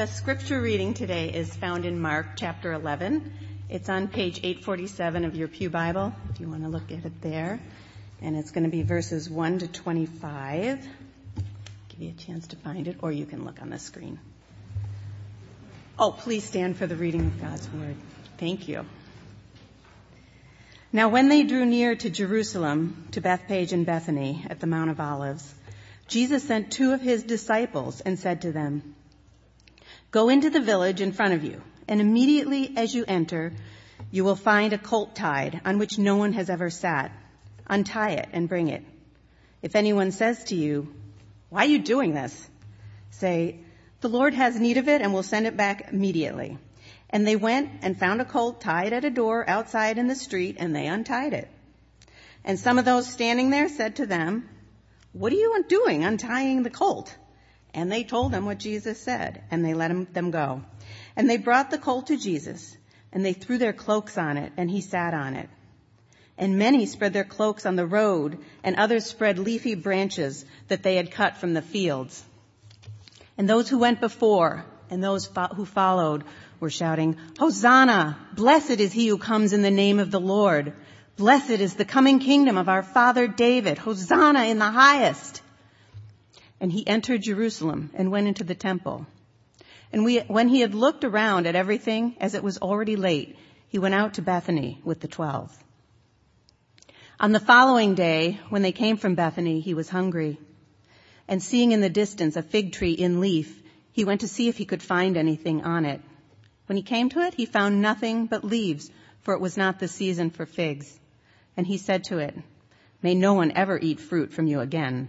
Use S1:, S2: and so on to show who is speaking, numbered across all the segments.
S1: The scripture reading today is found in Mark chapter 11. It's on page 847 of your Pew Bible, if you want to look at it there. And it's going to be verses 1 to 25. Give you a chance to find it, or you can look on the screen. Oh, please stand for the reading of God's word. Thank you. Now, when they drew near to Jerusalem, to Bethphage and Bethany at the Mount of Olives, Jesus sent two of his disciples and said to them, Go into the village in front of you, and immediately as you enter, you will find a colt tied on which no one has ever sat. Untie it and bring it. If anyone says to you, Why are you doing this? Say, The Lord has need of it and will send it back immediately. And they went and found a colt tied at a door outside in the street, and they untied it. And some of those standing there said to them, What are you doing untying the colt? And they told him what Jesus said, and they let them go. And they brought the colt to Jesus, and they threw their cloaks on it, and he sat on it. And many spread their cloaks on the road, and others spread leafy branches that they had cut from the fields. And those who went before and those fo- who followed were shouting, Hosanna! Blessed is he who comes in the name of the Lord. Blessed is the coming kingdom of our father David. Hosanna in the highest. And he entered Jerusalem and went into the temple. And we, when he had looked around at everything, as it was already late, he went out to Bethany with the twelve. On the following day, when they came from Bethany, he was hungry. And seeing in the distance a fig tree in leaf, he went to see if he could find anything on it. When he came to it, he found nothing but leaves, for it was not the season for figs. And he said to it, May no one ever eat fruit from you again.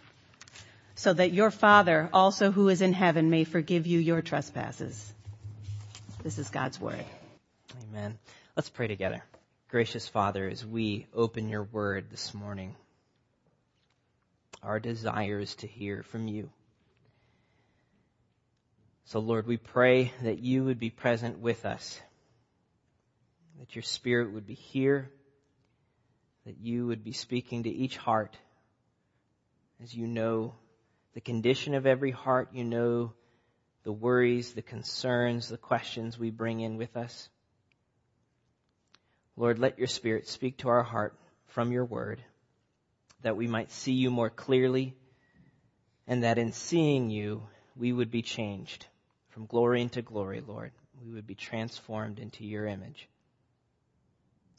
S1: so that your Father also who is in heaven may forgive you your trespasses. This is God's word.
S2: Amen. Let's pray together. Gracious Father, as we open your word this morning, our desire is to hear from you. So, Lord, we pray that you would be present with us, that your Spirit would be here, that you would be speaking to each heart. As you know the condition of every heart, you know the worries, the concerns, the questions we bring in with us. Lord, let your Spirit speak to our heart from your word, that we might see you more clearly, and that in seeing you, we would be changed from glory into glory, Lord. We would be transformed into your image.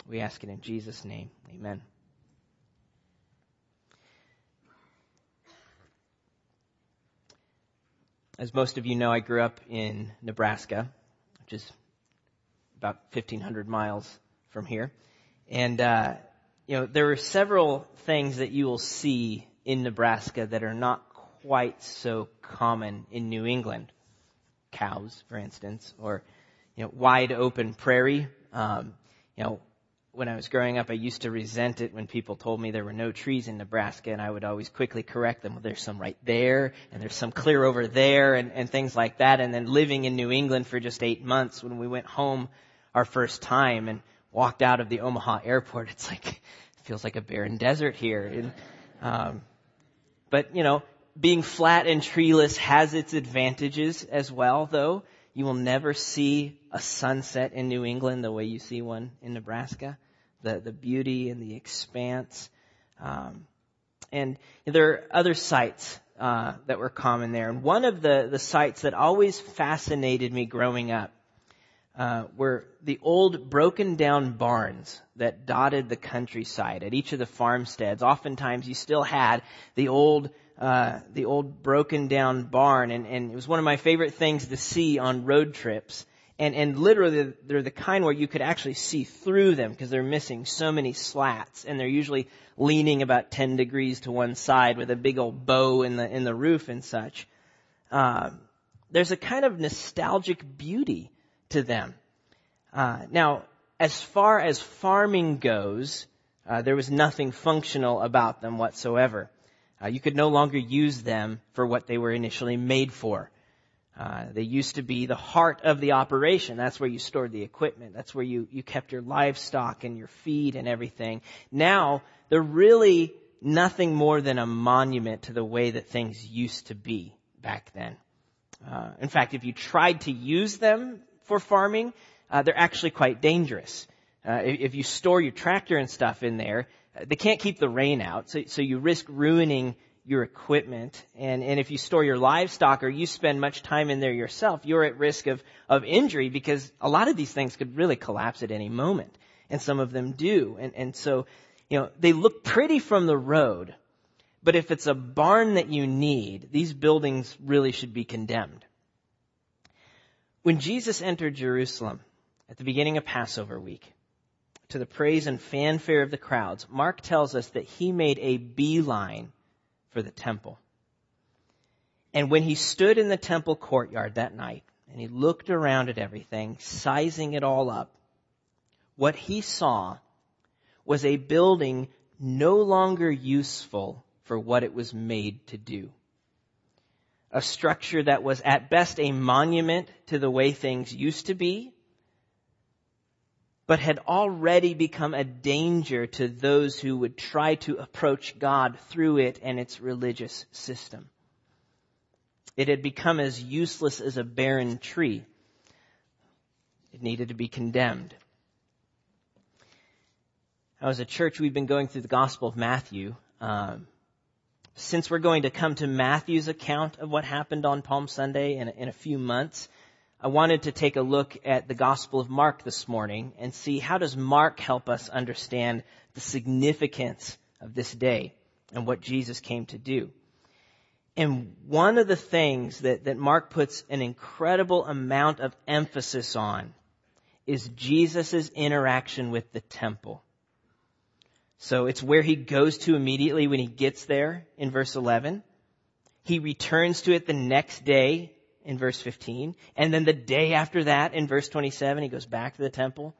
S2: We ask it in Jesus' name. Amen. As most of you know, I grew up in Nebraska, which is about 1,500 miles from here. And, uh, you know, there are several things that you will see in Nebraska that are not quite so common in New England. Cows, for instance, or, you know, wide open prairie. Um, you know, when I was growing up, I used to resent it when people told me there were no trees in Nebraska, and I would always quickly correct them. Well, there's some right there, and there's some clear over there, and, and things like that. And then living in New England for just eight months, when we went home our first time and walked out of the Omaha airport, it's like it feels like a barren desert here. And, um, but you know, being flat and treeless has its advantages as well, though. You will never see a sunset in New England the way you see one in Nebraska. The, the beauty and the expanse. Um, and there are other sites uh, that were common there. And one of the, the sites that always fascinated me growing up uh, were the old broken down barns that dotted the countryside at each of the farmsteads. Oftentimes you still had the old uh, the old broken down barn, and, and it was one of my favorite things to see on road trips. And, and literally, they're the kind where you could actually see through them because they're missing so many slats, and they're usually leaning about 10 degrees to one side with a big old bow in the in the roof and such. Uh, there's a kind of nostalgic beauty to them. Uh, now, as far as farming goes, uh, there was nothing functional about them whatsoever. Uh, you could no longer use them for what they were initially made for. Uh, they used to be the heart of the operation. That's where you stored the equipment. That's where you, you kept your livestock and your feed and everything. Now, they're really nothing more than a monument to the way that things used to be back then. Uh, in fact, if you tried to use them for farming, uh, they're actually quite dangerous. Uh, if, if you store your tractor and stuff in there, they can't keep the rain out, so, so you risk ruining your equipment. And, and if you store your livestock or you spend much time in there yourself, you're at risk of, of injury because a lot of these things could really collapse at any moment. And some of them do. And, and so, you know, they look pretty from the road, but if it's a barn that you need, these buildings really should be condemned. When Jesus entered Jerusalem at the beginning of Passover week, to the praise and fanfare of the crowds, Mark tells us that he made a beeline for the temple. And when he stood in the temple courtyard that night and he looked around at everything, sizing it all up, what he saw was a building no longer useful for what it was made to do. A structure that was at best a monument to the way things used to be, but had already become a danger to those who would try to approach God through it and its religious system. It had become as useless as a barren tree. It needed to be condemned. Now, as a church, we've been going through the Gospel of Matthew. Um, since we're going to come to Matthew's account of what happened on Palm Sunday in, in a few months, I wanted to take a look at the Gospel of Mark this morning and see how does Mark help us understand the significance of this day and what Jesus came to do. And one of the things that, that Mark puts an incredible amount of emphasis on is Jesus' interaction with the temple. So it's where he goes to immediately when he gets there in verse 11. He returns to it the next day in verse 15. And then the day after that in verse 27, he goes back to the temple.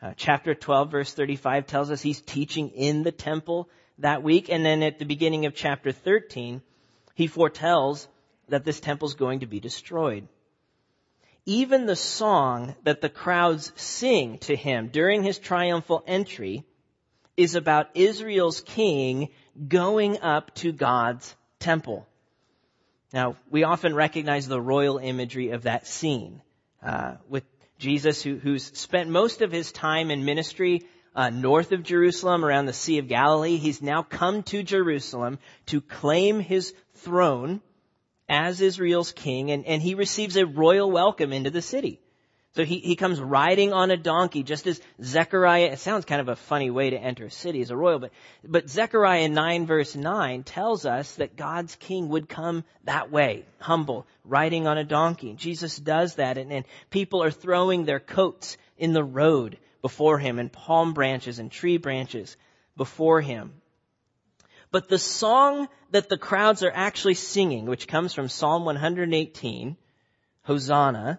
S2: Uh, chapter 12 verse 35 tells us he's teaching in the temple that week. And then at the beginning of chapter 13, he foretells that this temple is going to be destroyed. Even the song that the crowds sing to him during his triumphal entry is about Israel's king going up to God's temple. Now, we often recognize the royal imagery of that scene uh, with Jesus, who, who's spent most of his time in ministry uh, north of Jerusalem, around the Sea of Galilee. He's now come to Jerusalem to claim his throne as Israel's king, and, and he receives a royal welcome into the city. So he, he comes riding on a donkey, just as Zechariah, it sounds kind of a funny way to enter a city as a royal, but, but Zechariah 9 verse 9 tells us that God's king would come that way, humble, riding on a donkey. Jesus does that, and, and people are throwing their coats in the road before him, and palm branches and tree branches before him. But the song that the crowds are actually singing, which comes from Psalm 118, Hosanna,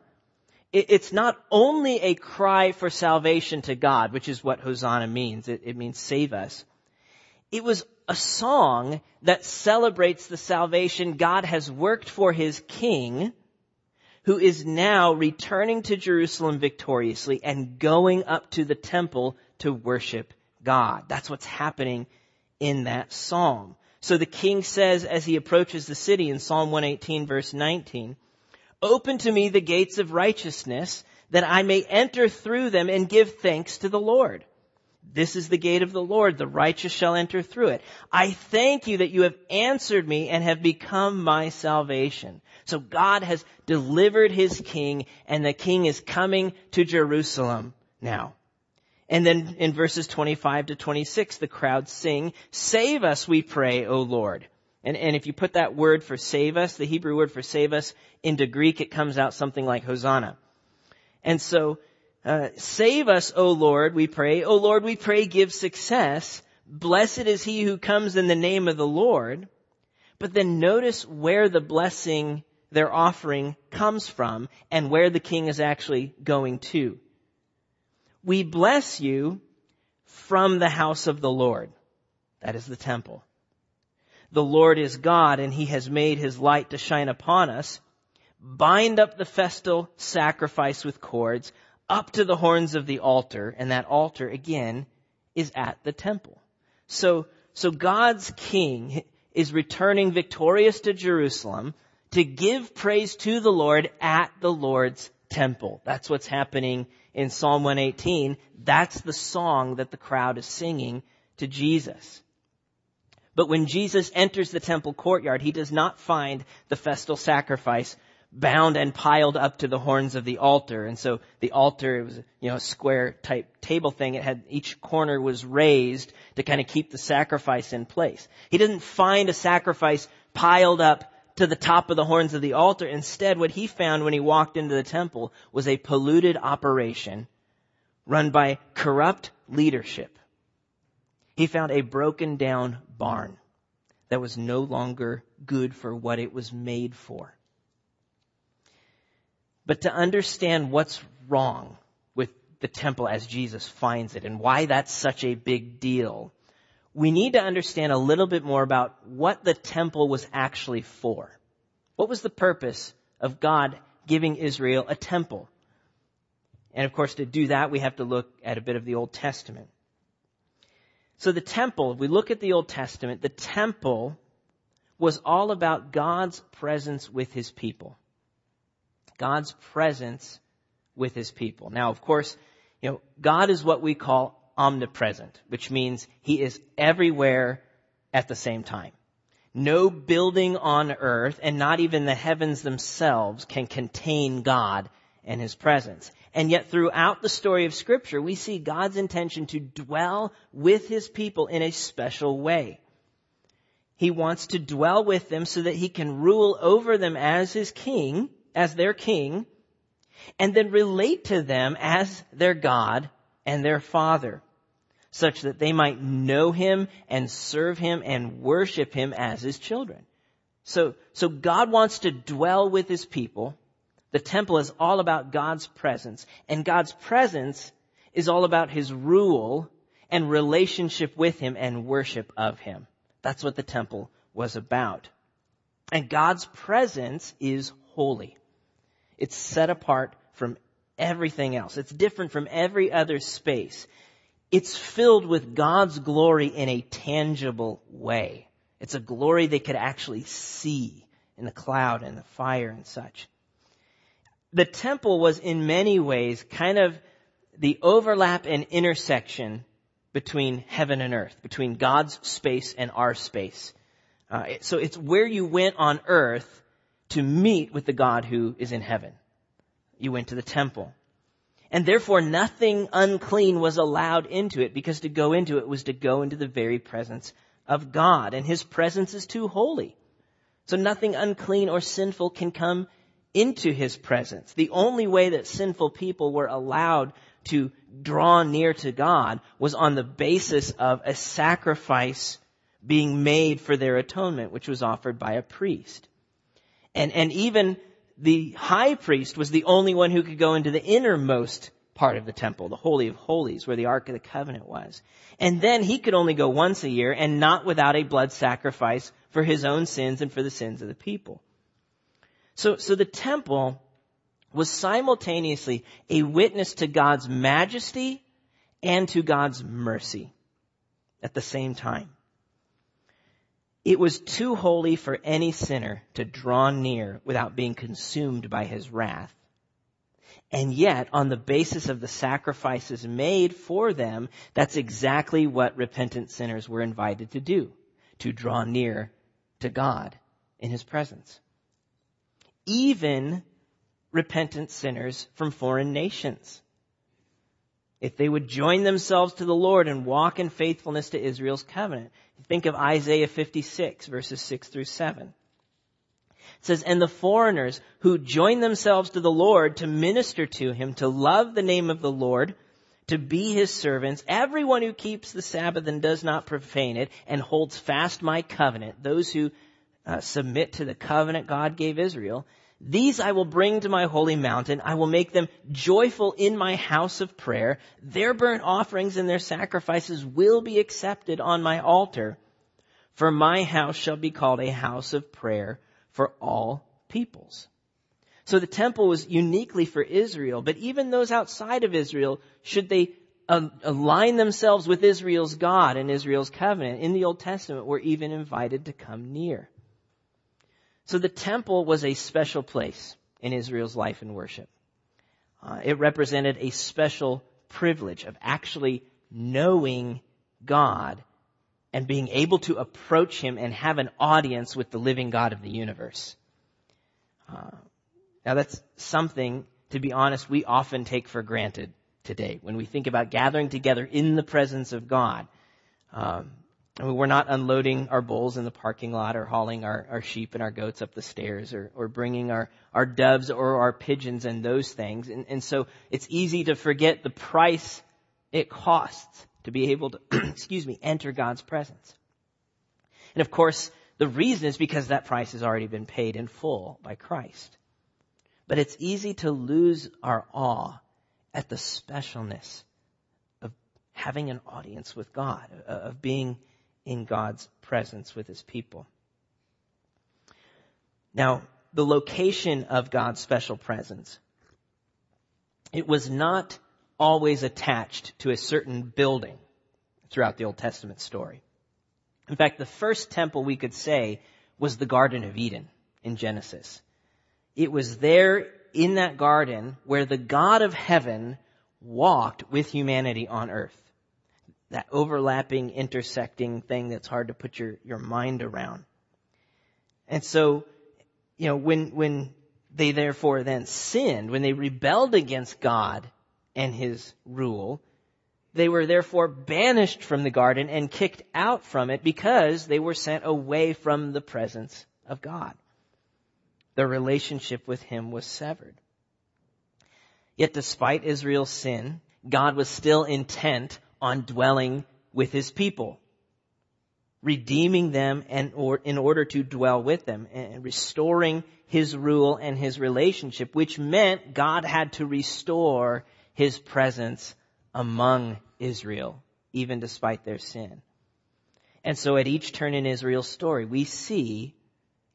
S2: it's not only a cry for salvation to God, which is what Hosanna means. It, it, means save us. It was a song that celebrates the salvation God has worked for his king, who is now returning to Jerusalem victoriously and going up to the temple to worship God. That's what's happening in that psalm. So the king says as he approaches the city in Psalm 118 verse 19, Open to me the gates of righteousness, that I may enter through them and give thanks to the Lord. This is the gate of the Lord. The righteous shall enter through it. I thank you that you have answered me and have become my salvation. So God has delivered his king and the king is coming to Jerusalem now. And then in verses 25 to 26, the crowd sing, Save us, we pray, O Lord. And, and if you put that word for save us, the Hebrew word for save us, into Greek, it comes out something like Hosanna. And so, uh, save us, O Lord, we pray. O Lord, we pray, give success. Blessed is he who comes in the name of the Lord. But then notice where the blessing they're offering comes from and where the king is actually going to. We bless you from the house of the Lord. That is the temple. The Lord is God and he has made his light to shine upon us. Bind up the festal sacrifice with cords up to the horns of the altar. And that altar again is at the temple. So, so God's king is returning victorious to Jerusalem to give praise to the Lord at the Lord's temple. That's what's happening in Psalm 118. That's the song that the crowd is singing to Jesus. But when Jesus enters the temple courtyard, he does not find the festal sacrifice bound and piled up to the horns of the altar. And so the altar, was, you know, a square type table thing. It had, each corner was raised to kind of keep the sacrifice in place. He doesn't find a sacrifice piled up to the top of the horns of the altar. Instead, what he found when he walked into the temple was a polluted operation run by corrupt leadership he found a broken down barn that was no longer good for what it was made for. But to understand what's wrong with the temple as Jesus finds it and why that's such a big deal, we need to understand a little bit more about what the temple was actually for. What was the purpose of God giving Israel a temple? And of course, to do that, we have to look at a bit of the Old Testament. So the temple, if we look at the Old Testament, the temple was all about God's presence with his people. God's presence with his people. Now, of course, you know, God is what we call omnipresent, which means he is everywhere at the same time. No building on earth and not even the heavens themselves can contain God and his presence. And yet throughout the story of scripture, we see God's intention to dwell with his people in a special way. He wants to dwell with them so that he can rule over them as his king, as their king, and then relate to them as their God and their father, such that they might know him and serve him and worship him as his children. So, so God wants to dwell with his people the temple is all about God's presence, and God's presence is all about His rule and relationship with Him and worship of Him. That's what the temple was about. And God's presence is holy. It's set apart from everything else. It's different from every other space. It's filled with God's glory in a tangible way. It's a glory they could actually see in the cloud and the fire and such the temple was in many ways kind of the overlap and intersection between heaven and earth, between God's space and our space. Uh, so it's where you went on earth to meet with the God who is in heaven. You went to the temple. And therefore nothing unclean was allowed into it because to go into it was to go into the very presence of God. And His presence is too holy. So nothing unclean or sinful can come into his presence. The only way that sinful people were allowed to draw near to God was on the basis of a sacrifice being made for their atonement, which was offered by a priest. And, and even the high priest was the only one who could go into the innermost part of the temple, the Holy of Holies, where the Ark of the Covenant was. And then he could only go once a year and not without a blood sacrifice for his own sins and for the sins of the people. So, so the temple was simultaneously a witness to God's majesty and to God's mercy at the same time. It was too holy for any sinner to draw near without being consumed by his wrath. And yet, on the basis of the sacrifices made for them, that's exactly what repentant sinners were invited to do, to draw near to God in His presence. Even repentant sinners from foreign nations. If they would join themselves to the Lord and walk in faithfulness to Israel's covenant. Think of Isaiah 56 verses 6 through 7. It says, and the foreigners who join themselves to the Lord to minister to him, to love the name of the Lord, to be his servants, everyone who keeps the Sabbath and does not profane it and holds fast my covenant, those who uh, submit to the covenant God gave Israel, these I will bring to my holy mountain. I will make them joyful in my house of prayer. Their burnt offerings and their sacrifices will be accepted on my altar. For my house shall be called a house of prayer for all peoples. So the temple was uniquely for Israel, but even those outside of Israel, should they align themselves with Israel's God and Israel's covenant in the Old Testament, were even invited to come near. So the temple was a special place in Israel's life and worship. Uh, it represented a special privilege of actually knowing God and being able to approach him and have an audience with the living God of the universe. Uh, now that's something, to be honest, we often take for granted today when we think about gathering together in the presence of God. Um, I mean, we're not unloading our bulls in the parking lot or hauling our, our sheep and our goats up the stairs or, or bringing our, our doves or our pigeons and those things. And, and so it's easy to forget the price it costs to be able to, excuse me, enter God's presence. And of course, the reason is because that price has already been paid in full by Christ. But it's easy to lose our awe at the specialness of having an audience with God, of being in God's presence with his people. Now, the location of God's special presence. It was not always attached to a certain building throughout the Old Testament story. In fact, the first temple we could say was the Garden of Eden in Genesis. It was there in that garden where the God of heaven walked with humanity on earth. That overlapping, intersecting thing that's hard to put your, your mind around. And so, you know, when, when they therefore then sinned, when they rebelled against God, and his rule. They were therefore banished from the garden and kicked out from it because they were sent away from the presence of God. Their relationship with him was severed. Yet despite Israel's sin, God was still intent on dwelling with his people, redeeming them and or, in order to dwell with them and restoring his rule and his relationship, which meant God had to restore his presence among Israel, even despite their sin. And so at each turn in Israel's story, we see,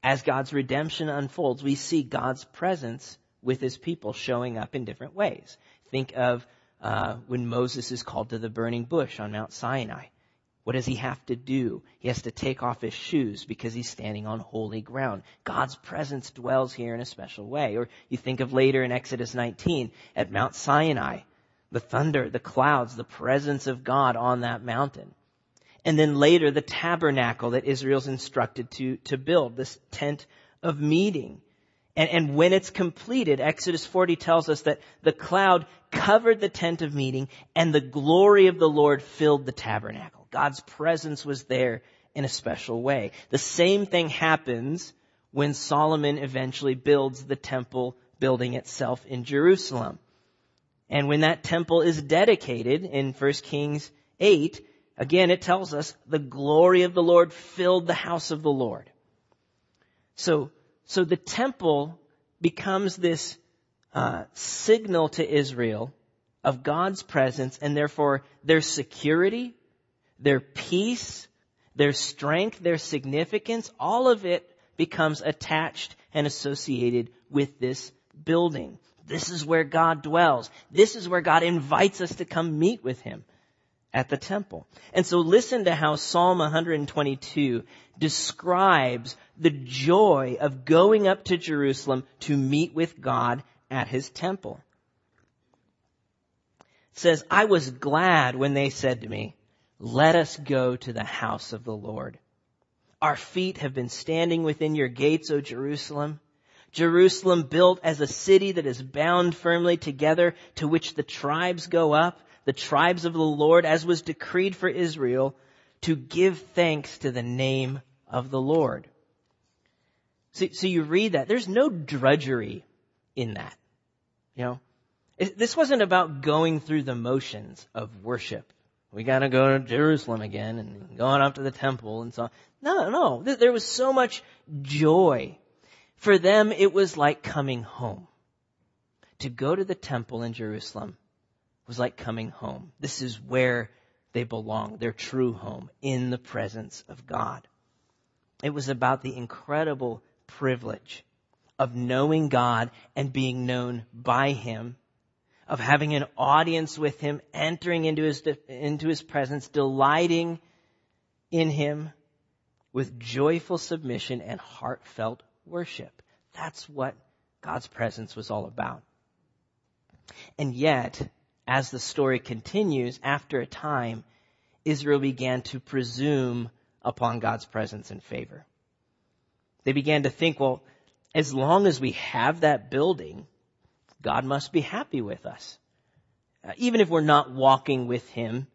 S2: as God's redemption unfolds, we see God's presence with his people showing up in different ways. Think of uh, when Moses is called to the burning bush on Mount Sinai. What does he have to do? He has to take off his shoes because he's standing on holy ground. God's presence dwells here in a special way. Or you think of later in Exodus 19 at Mount Sinai, the thunder, the clouds, the presence of God on that mountain. And then later the tabernacle that Israel's instructed to, to build, this tent of meeting. And, and when it's completed, Exodus 40 tells us that the cloud covered the tent of meeting and the glory of the Lord filled the tabernacle. God's presence was there in a special way. The same thing happens when Solomon eventually builds the temple building itself in Jerusalem. And when that temple is dedicated in 1 Kings 8, again it tells us the glory of the Lord filled the house of the Lord. So, so the temple becomes this uh, signal to Israel of God's presence and therefore their security, their peace, their strength, their significance, all of it becomes attached and associated with this building. This is where God dwells. This is where God invites us to come meet with Him at the temple. And so listen to how Psalm 122 describes the joy of going up to Jerusalem to meet with God at His temple. It says, I was glad when they said to me, let us go to the house of the Lord. Our feet have been standing within your gates, O Jerusalem. Jerusalem built as a city that is bound firmly together to which the tribes go up, the tribes of the Lord, as was decreed for Israel, to give thanks to the name of the Lord. So, so you read that. There's no drudgery in that. You know, it, this wasn't about going through the motions of worship. We gotta go to Jerusalem again and going up to the temple and so on. No, no. There was so much joy for them, it was like coming home. To go to the temple in Jerusalem was like coming home. This is where they belong, their true home, in the presence of God. It was about the incredible privilege of knowing God and being known by Him, of having an audience with Him, entering into His, into His presence, delighting in Him with joyful submission and heartfelt worship. That's what God's presence was all about. And yet, as the story continues, after a time, Israel began to presume upon God's presence and favor. They began to think, well, as long as we have that building, God must be happy with us. Uh, even if we're not walking with Him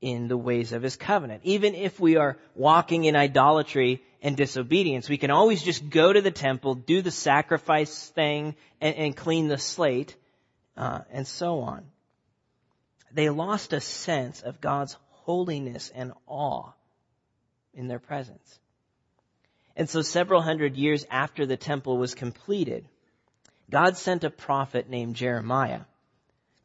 S2: in the ways of His covenant. Even if we are walking in idolatry and disobedience. We can always just go to the temple, do the sacrifice thing, and, and clean the slate, uh, and so on. They lost a sense of God's holiness and awe in their presence. And so several hundred years after the temple was completed, God sent a prophet named Jeremiah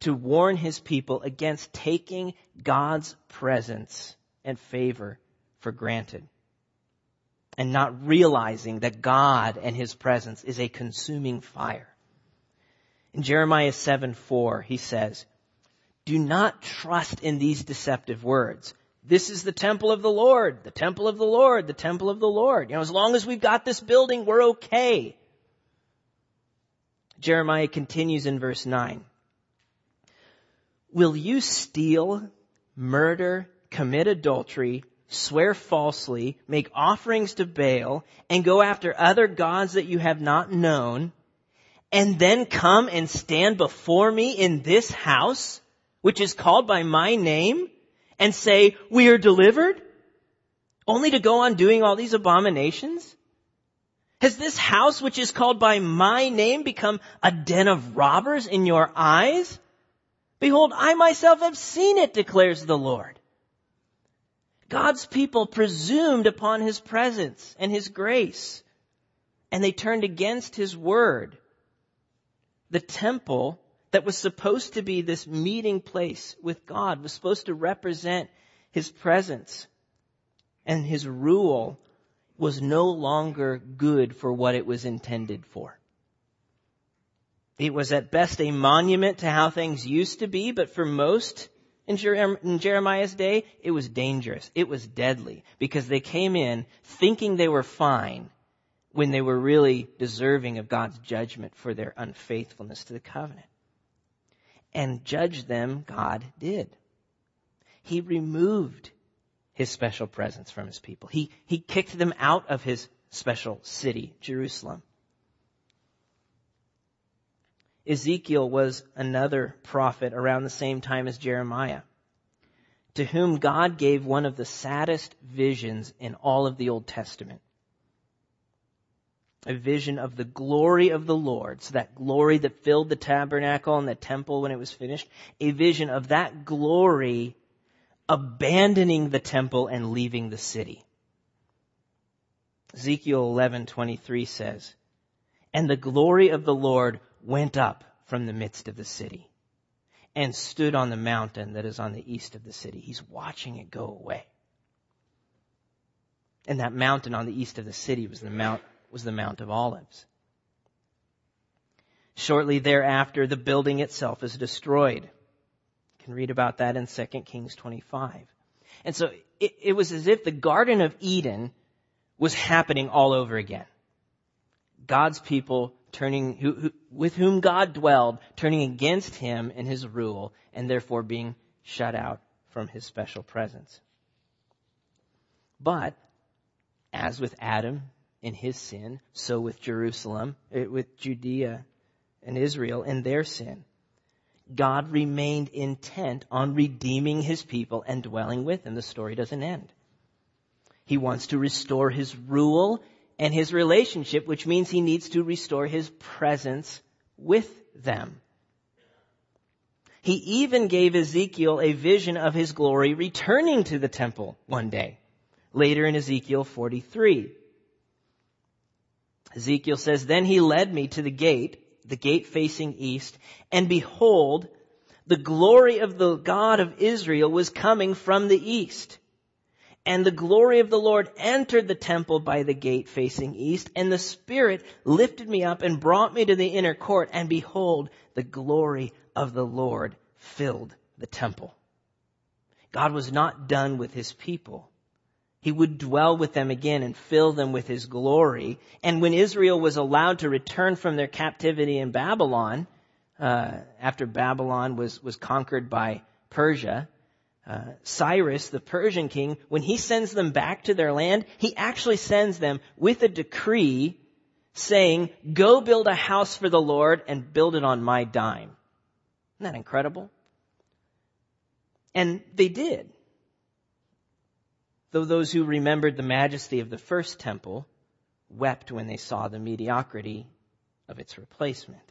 S2: to warn his people against taking God's presence and favor for granted and not realizing that God and His presence is a consuming fire. In Jeremiah 7 4, he says, Do not trust in these deceptive words. This is the temple of the Lord, the temple of the Lord, the temple of the Lord. You know, as long as we've got this building, we're okay. Jeremiah continues in verse 9. Will you steal, murder, commit adultery, swear falsely, make offerings to Baal, and go after other gods that you have not known, and then come and stand before me in this house, which is called by my name, and say, we are delivered? Only to go on doing all these abominations? Has this house, which is called by my name, become a den of robbers in your eyes? Behold, I myself have seen it, declares the Lord. God's people presumed upon his presence and his grace, and they turned against his word. The temple that was supposed to be this meeting place with God was supposed to represent his presence and his rule was no longer good for what it was intended for. It was at best a monument to how things used to be, but for most, in, Jeremiah's day, it was dangerous. It was deadly because they came in thinking they were fine when they were really deserving of God's judgment for their unfaithfulness to the covenant. And judge them, God did. He removed his special presence from his people. He, he kicked them out of his special city, Jerusalem. Ezekiel was another prophet around the same time as Jeremiah, to whom God gave one of the saddest visions in all of the Old Testament. A vision of the glory of the Lord, so that glory that filled the tabernacle and the temple when it was finished, a vision of that glory abandoning the temple and leaving the city. Ezekiel 11:23 says, And the glory of the Lord went up from the midst of the city and stood on the mountain that is on the east of the city. He's watching it go away. And that mountain on the east of the city was the Mount, was the Mount of Olives. Shortly thereafter, the building itself is destroyed. You can read about that in 2 Kings 25. And so it, it was as if the Garden of Eden was happening all over again. God's people turning, who, who, with whom God dwelled, turning against him and his rule, and therefore being shut out from his special presence. But, as with Adam in his sin, so with Jerusalem, eh, with Judea and Israel in their sin. God remained intent on redeeming his people and dwelling with them. The story doesn't end. He wants to restore his rule and his relationship, which means he needs to restore his presence with them. He even gave Ezekiel a vision of his glory returning to the temple one day. Later in Ezekiel 43. Ezekiel says, Then he led me to the gate, the gate facing east, and behold, the glory of the God of Israel was coming from the east. And the glory of the Lord entered the temple by the gate facing east, and the Spirit lifted me up and brought me to the inner court, and behold, the glory of the Lord filled the temple. God was not done with his people. He would dwell with them again and fill them with his glory. And when Israel was allowed to return from their captivity in Babylon, uh, after Babylon was, was conquered by Persia, uh, Cyrus, the Persian king, when he sends them back to their land, he actually sends them with a decree saying, go build a house for the Lord and build it on my dime. Isn't that incredible? And they did. Though those who remembered the majesty of the first temple wept when they saw the mediocrity of its replacement.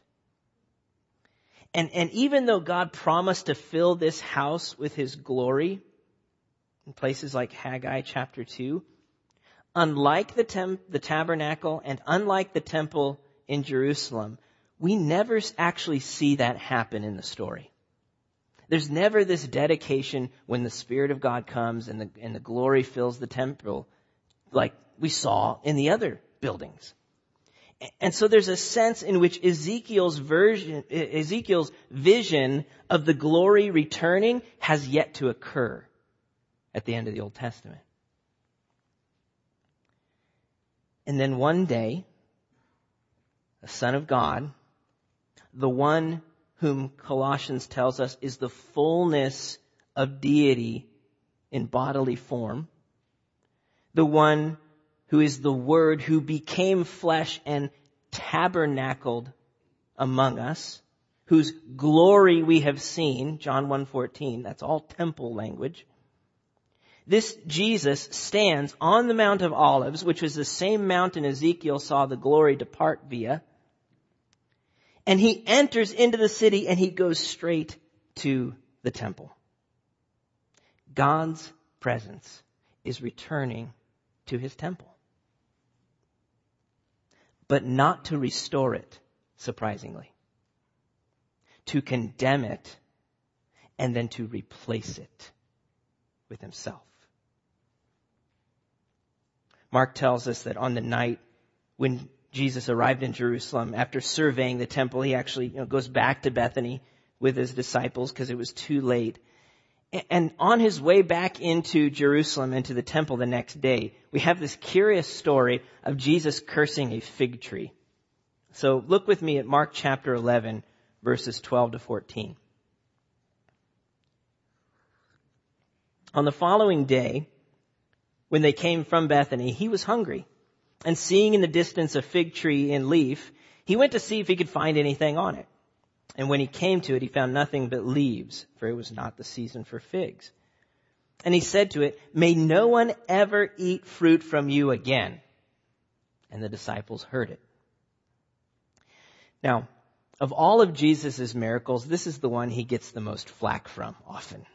S2: And, and even though God promised to fill this house with his glory, in places like Haggai chapter 2, unlike the, temp, the tabernacle and unlike the temple in Jerusalem, we never actually see that happen in the story. There's never this dedication when the Spirit of God comes and the, and the glory fills the temple like we saw in the other buildings. And so there's a sense in which Ezekiel's version, Ezekiel's vision of the glory returning has yet to occur at the end of the Old Testament. And then one day, the Son of God, the one whom Colossians tells us is the fullness of deity in bodily form, the one who is the Word who became flesh and tabernacled among us, whose glory we have seen, John 1:14, that's all temple language. This Jesus stands on the Mount of Olives, which was the same mountain Ezekiel saw the glory depart via. And he enters into the city and he goes straight to the temple. God's presence is returning to his temple but not to restore it, surprisingly. To condemn it and then to replace it with himself. Mark tells us that on the night when Jesus arrived in Jerusalem, after surveying the temple, he actually you know, goes back to Bethany with his disciples because it was too late. And on his way back into Jerusalem, into the temple the next day, we have this curious story of Jesus cursing a fig tree. So look with me at Mark chapter 11, verses 12 to 14. On the following day, when they came from Bethany, he was hungry. And seeing in the distance a fig tree in leaf, he went to see if he could find anything on it. And when he came to it, he found nothing but leaves, for it was not the season for figs. And he said to it, May no one ever eat fruit from you again. And the disciples heard it. Now, of all of Jesus' miracles, this is the one he gets the most flack from often.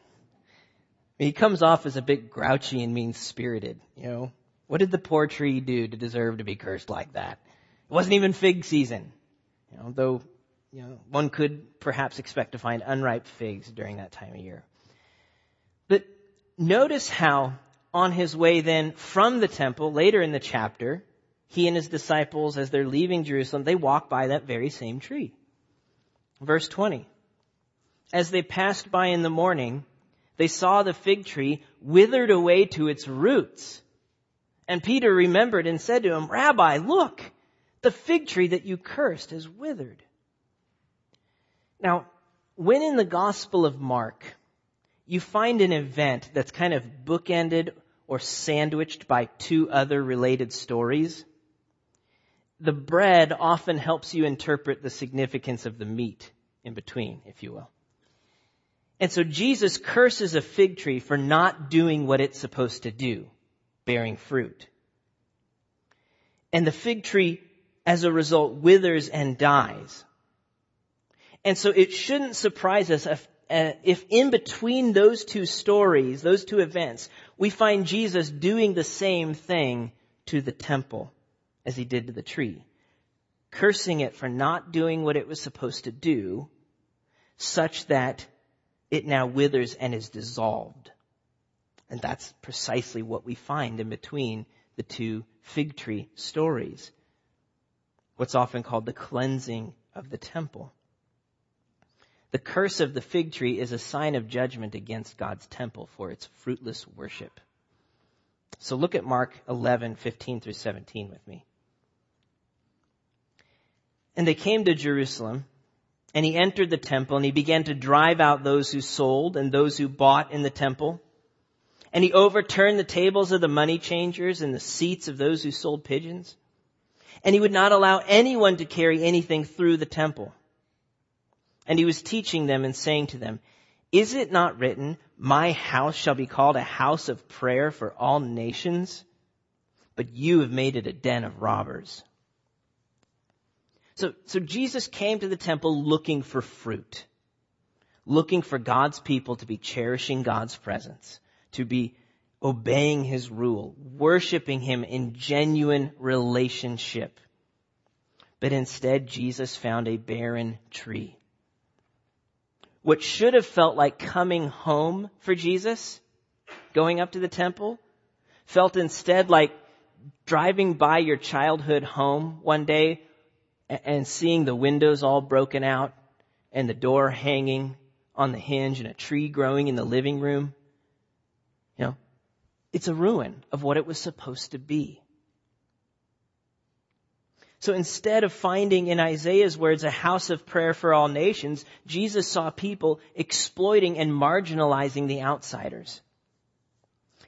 S2: He comes off as a bit grouchy and mean spirited, you know. What did the poor tree do to deserve to be cursed like that? It wasn't even fig season. You know, though, you know, one could perhaps expect to find unripe figs during that time of year. But notice how on his way then from the temple, later in the chapter, he and his disciples, as they're leaving Jerusalem, they walk by that very same tree. Verse 20. As they passed by in the morning, they saw the fig tree withered away to its roots. And Peter remembered and said to him, Rabbi, look, the fig tree that you cursed is withered. Now, when in the Gospel of Mark, you find an event that's kind of bookended or sandwiched by two other related stories, the bread often helps you interpret the significance of the meat in between, if you will. And so Jesus curses a fig tree for not doing what it's supposed to do, bearing fruit. And the fig tree, as a result, withers and dies. And so it shouldn't surprise us if, uh, if in between those two stories, those two events, we find Jesus doing the same thing to the temple as he did to the tree, cursing it for not doing what it was supposed to do, such that it now withers and is dissolved. And that's precisely what we find in between the two fig tree stories. What's often called the cleansing of the temple. The curse of the fig tree is a sign of judgment against God's temple for its fruitless worship. So look at Mark 11, 15 through 17 with me. And they came to Jerusalem, and he entered the temple, and he began to drive out those who sold and those who bought in the temple. And he overturned the tables of the money changers and the seats of those who sold pigeons. And he would not allow anyone to carry anything through the temple. And he was teaching them and saying to them, Is it not written, My house shall be called a house of prayer for all nations? But you have made it a den of robbers. So, so Jesus came to the temple looking for fruit, looking for God's people to be cherishing God's presence, to be obeying His rule, worshiping Him in genuine relationship. But instead, Jesus found a barren tree what should have felt like coming home for Jesus, going up to the temple, felt instead like driving by your childhood home one day and seeing the windows all broken out and the door hanging on the hinge and a tree growing in the living room. It's a ruin of what it was supposed to be. So instead of finding in Isaiah's words a house of prayer for all nations, Jesus saw people exploiting and marginalizing the outsiders.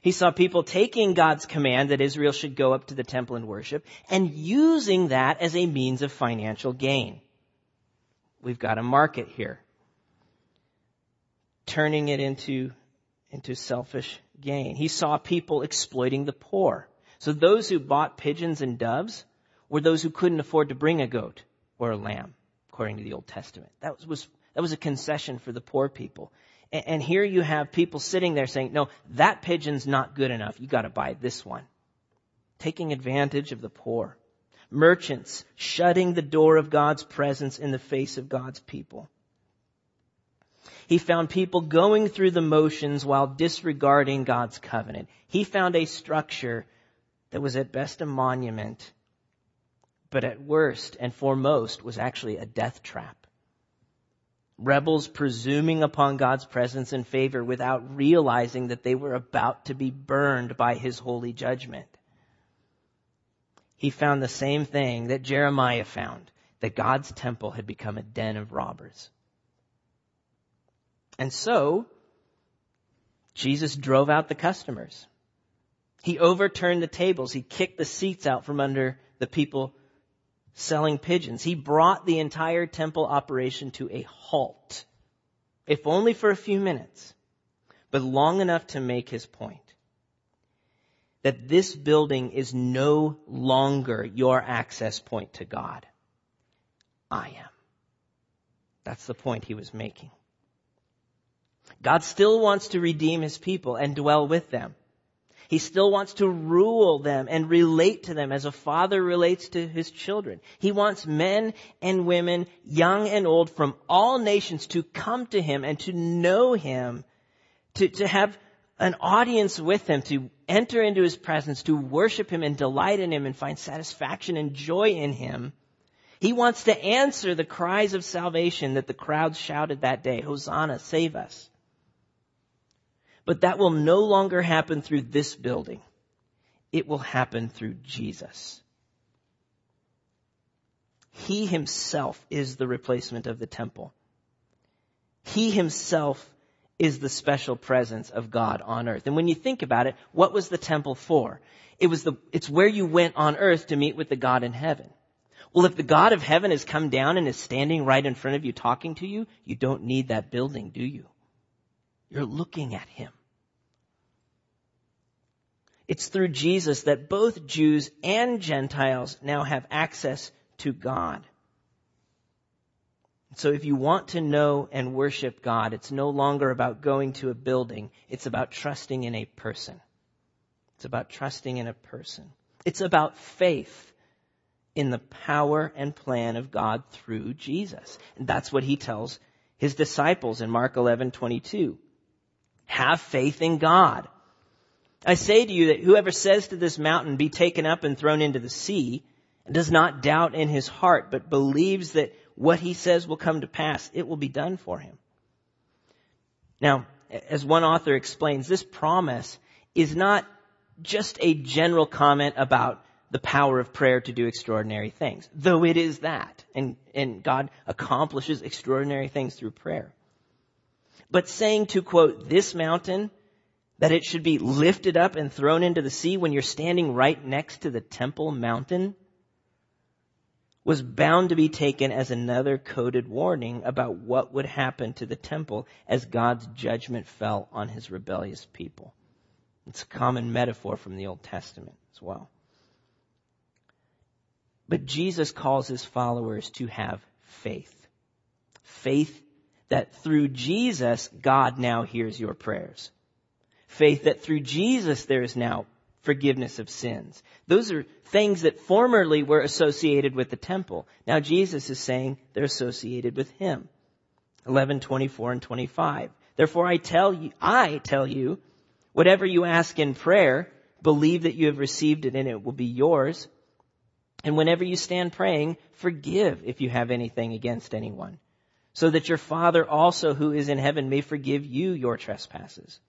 S2: He saw people taking God's command that Israel should go up to the temple and worship and using that as a means of financial gain. We've got a market here. Turning it into, into selfish gain. He saw people exploiting the poor. So those who bought pigeons and doves were those who couldn't afford to bring a goat or a lamb, according to the Old Testament. That was, that was a concession for the poor people. And, and here you have people sitting there saying, no, that pigeon's not good enough. You gotta buy this one. Taking advantage of the poor. Merchants shutting the door of God's presence in the face of God's people. He found people going through the motions while disregarding God's covenant. He found a structure that was at best a monument but at worst and foremost was actually a death trap. Rebels presuming upon God's presence and favor without realizing that they were about to be burned by his holy judgment. He found the same thing that Jeremiah found, that God's temple had become a den of robbers. And so, Jesus drove out the customers. He overturned the tables. He kicked the seats out from under the people selling pigeons. He brought the entire temple operation to a halt, if only for a few minutes, but long enough to make his point. That this building is no longer your access point to God. I am. That's the point he was making. God still wants to redeem his people and dwell with them. He still wants to rule them and relate to them as a father relates to his children. He wants men and women, young and old, from all nations to come to him and to know him, to, to have an audience with him, to enter into his presence, to worship him and delight in him and find satisfaction and joy in him. He wants to answer the cries of salvation that the crowds shouted that day. Hosanna, save us. But that will no longer happen through this building. It will happen through Jesus. He himself is the replacement of the temple. He himself is the special presence of God on earth. And when you think about it, what was the temple for? It was the, it's where you went on earth to meet with the God in heaven. Well, if the God of heaven has come down and is standing right in front of you talking to you, you don't need that building, do you? You're looking at him. It's through Jesus that both Jews and Gentiles now have access to God. So if you want to know and worship God, it's no longer about going to a building. It's about trusting in a person. It's about trusting in a person. It's about faith in the power and plan of God through Jesus. And that's what he tells his disciples in Mark 11:22. Have faith in God. I say to you that whoever says to this mountain, be taken up and thrown into the sea, and does not doubt in his heart, but believes that what he says will come to pass, it will be done for him. Now, as one author explains, this promise is not just a general comment about the power of prayer to do extraordinary things, though it is that, and, and God accomplishes extraordinary things through prayer. But saying to quote, this mountain, that it should be lifted up and thrown into the sea when you're standing right next to the temple mountain was bound to be taken as another coded warning about what would happen to the temple as God's judgment fell on his rebellious people. It's a common metaphor from the Old Testament as well. But Jesus calls his followers to have faith. Faith that through Jesus, God now hears your prayers. Faith that through Jesus there is now forgiveness of sins. Those are things that formerly were associated with the temple. Now Jesus is saying they're associated with Him. 11, 24 and 25. Therefore I tell you, I tell you, whatever you ask in prayer, believe that you have received it and it will be yours. And whenever you stand praying, forgive if you have anything against anyone, so that your Father also who is in heaven may forgive you your trespasses.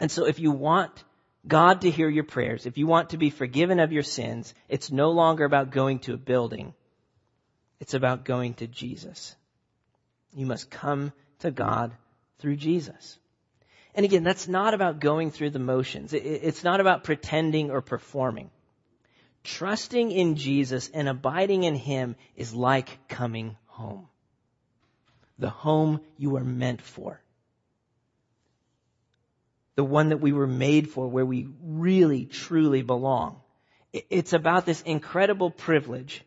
S2: And so if you want God to hear your prayers, if you want to be forgiven of your sins, it's no longer about going to a building. It's about going to Jesus. You must come to God through Jesus. And again, that's not about going through the motions. It's not about pretending or performing. Trusting in Jesus and abiding in Him is like coming home. The home you are meant for the one that we were made for, where we really, truly belong. It's about this incredible privilege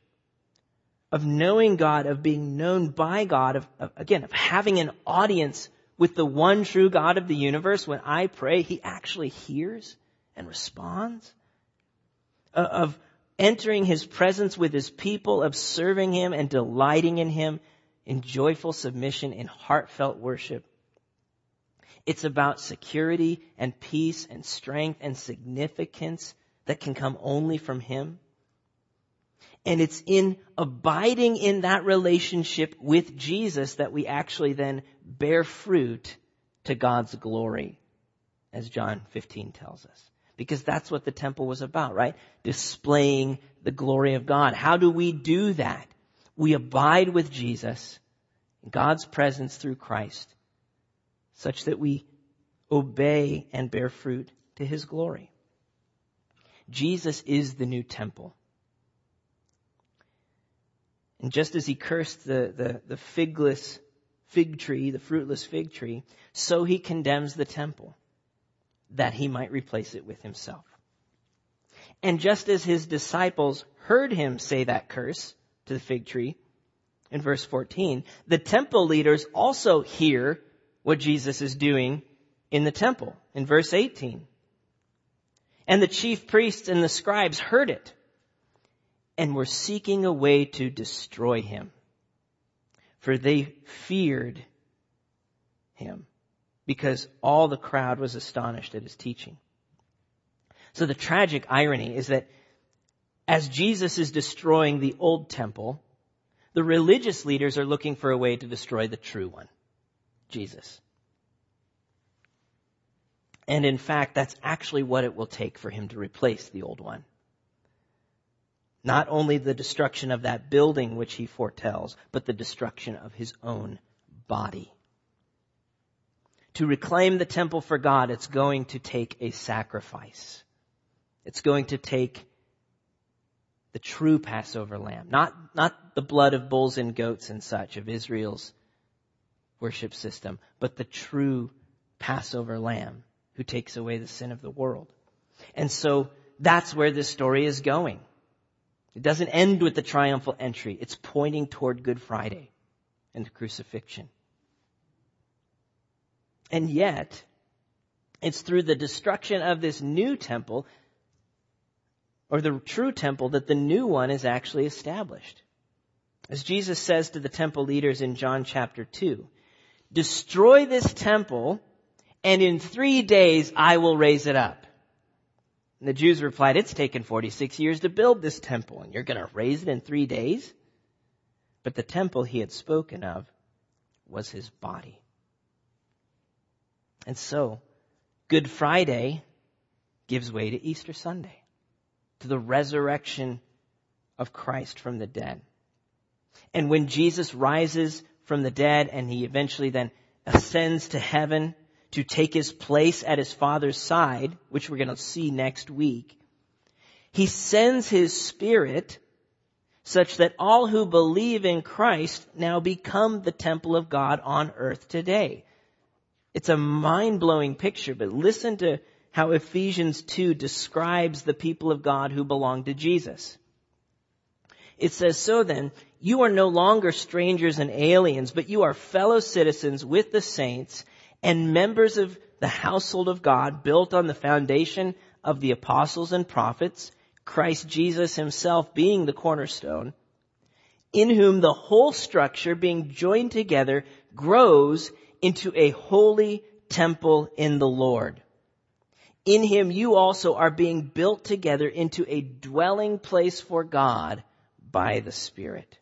S2: of knowing God, of being known by God, of, of, again, of having an audience with the one true God of the universe. When I pray, He actually hears and responds. Uh, of entering His presence with His people, of serving Him and delighting in Him in joyful submission, and heartfelt worship. It's about security and peace and strength and significance that can come only from Him. And it's in abiding in that relationship with Jesus that we actually then bear fruit to God's glory, as John 15 tells us. Because that's what the temple was about, right? Displaying the glory of God. How do we do that? We abide with Jesus, God's presence through Christ, such that we obey and bear fruit to his glory. Jesus is the new temple. And just as he cursed the, the, the figless fig tree, the fruitless fig tree, so he condemns the temple that he might replace it with himself. And just as his disciples heard him say that curse to the fig tree in verse 14, the temple leaders also hear what Jesus is doing in the temple in verse 18. And the chief priests and the scribes heard it and were seeking a way to destroy him. For they feared him because all the crowd was astonished at his teaching. So the tragic irony is that as Jesus is destroying the old temple, the religious leaders are looking for a way to destroy the true one, Jesus. And in fact, that's actually what it will take for him to replace the old one. Not only the destruction of that building which he foretells, but the destruction of his own body. To reclaim the temple for God, it's going to take a sacrifice. It's going to take the true Passover lamb, not, not the blood of bulls and goats and such of Israel's worship system, but the true Passover lamb who takes away the sin of the world. And so that's where this story is going. It doesn't end with the triumphal entry. It's pointing toward Good Friday and the crucifixion. And yet, it's through the destruction of this new temple or the true temple that the new one is actually established. As Jesus says to the temple leaders in John chapter 2, destroy this temple and in three days I will raise it up. And the Jews replied, it's taken 46 years to build this temple and you're to raise it in three days? But the temple he had spoken of was his body. And so, Good Friday gives way to Easter Sunday to the resurrection of Christ from the dead. And when Jesus rises from the dead and he eventually then ascends to heaven to take his place at his Father's side, which we're going to see next week, he sends his Spirit such that all who believe in Christ now become the temple of God on earth today. It's a mind-blowing picture, but listen to how Ephesians 2 describes the people of God who belong to Jesus. It says, so then, you are no longer strangers and aliens, but you are fellow citizens with the saints and members of the household of God built on the foundation of the apostles and prophets, Christ Jesus himself being the cornerstone, in whom the whole structure being joined together grows into a holy temple in the Lord. In him you also are being built together into a dwelling place for God by the Spirit.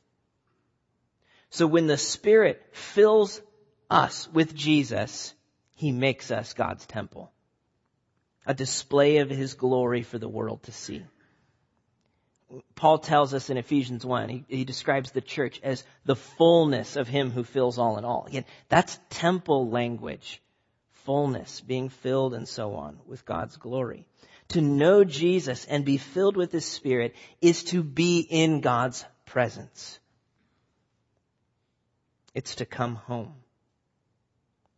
S2: So when the Spirit fills us with Jesus, He makes us God's temple. A display of His glory for the world to see. Paul tells us in Ephesians 1, he, he, describes the church as the fullness of Him who fills all in all. Again, that's temple language fullness, being filled and so on with God's glory. To know Jesus and be filled with His Spirit is to be in God's presence. It's to come home.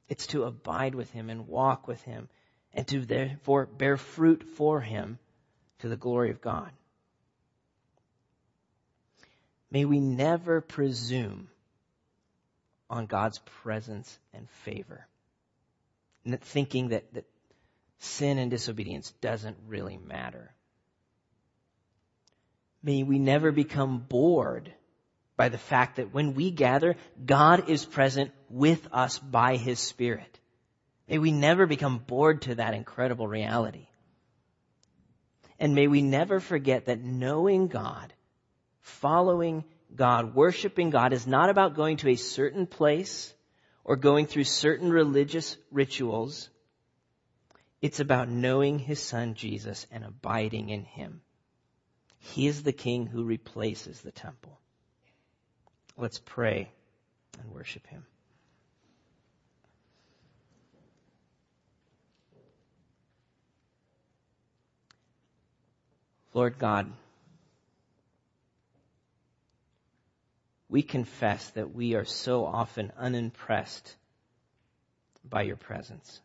S2: It's to abide with Him and walk with Him and to therefore bear fruit for Him to the glory of God. May we never presume on God's presence and favor thinking that, that sin and disobedience doesn't really matter. May we never become bored by the fact that when we gather, God is present with us by His Spirit. May we never become bored to that incredible reality. And may we never forget that knowing God, following God, worshiping God is not about going to a certain place or going through certain religious rituals. It's about knowing his son Jesus and abiding in him. He is the king who replaces the temple. Let's pray and worship him. Lord God, we confess that we are so often unimpressed by your presence.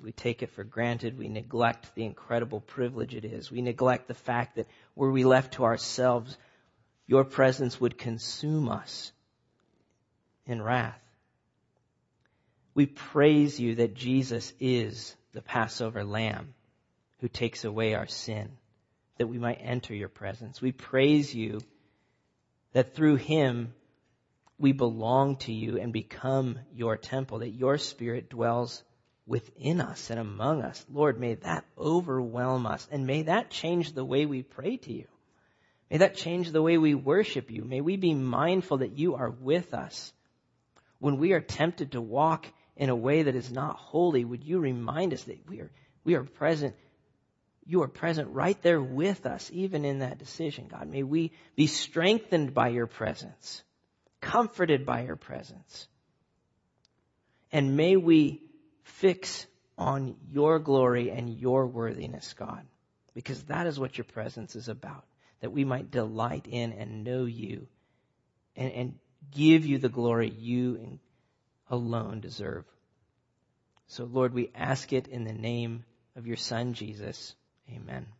S2: We take it for granted. We neglect the incredible privilege it is. We neglect the fact that were we left to ourselves, your presence would consume us in wrath. We praise you that Jesus is the Passover lamb who takes away our sin, that we might enter your presence. We praise you that through him we belong to you and become your temple, that your spirit dwells within us and among us. Lord, may that overwhelm us and may that change the way we pray to you. May that change the way we worship you. May we be mindful that you are with us. When we are tempted to walk in a way that is not holy, would you remind us that we are, we are present you are present right there with us, even in that decision, God. May we be strengthened by your presence, comforted by your presence. And may we fix on your glory and your worthiness, God, because that is what your presence is about, that we might delight in and know you and, and give you the glory you alone deserve. So, Lord, we ask it in the name of your Son, Jesus. Amen.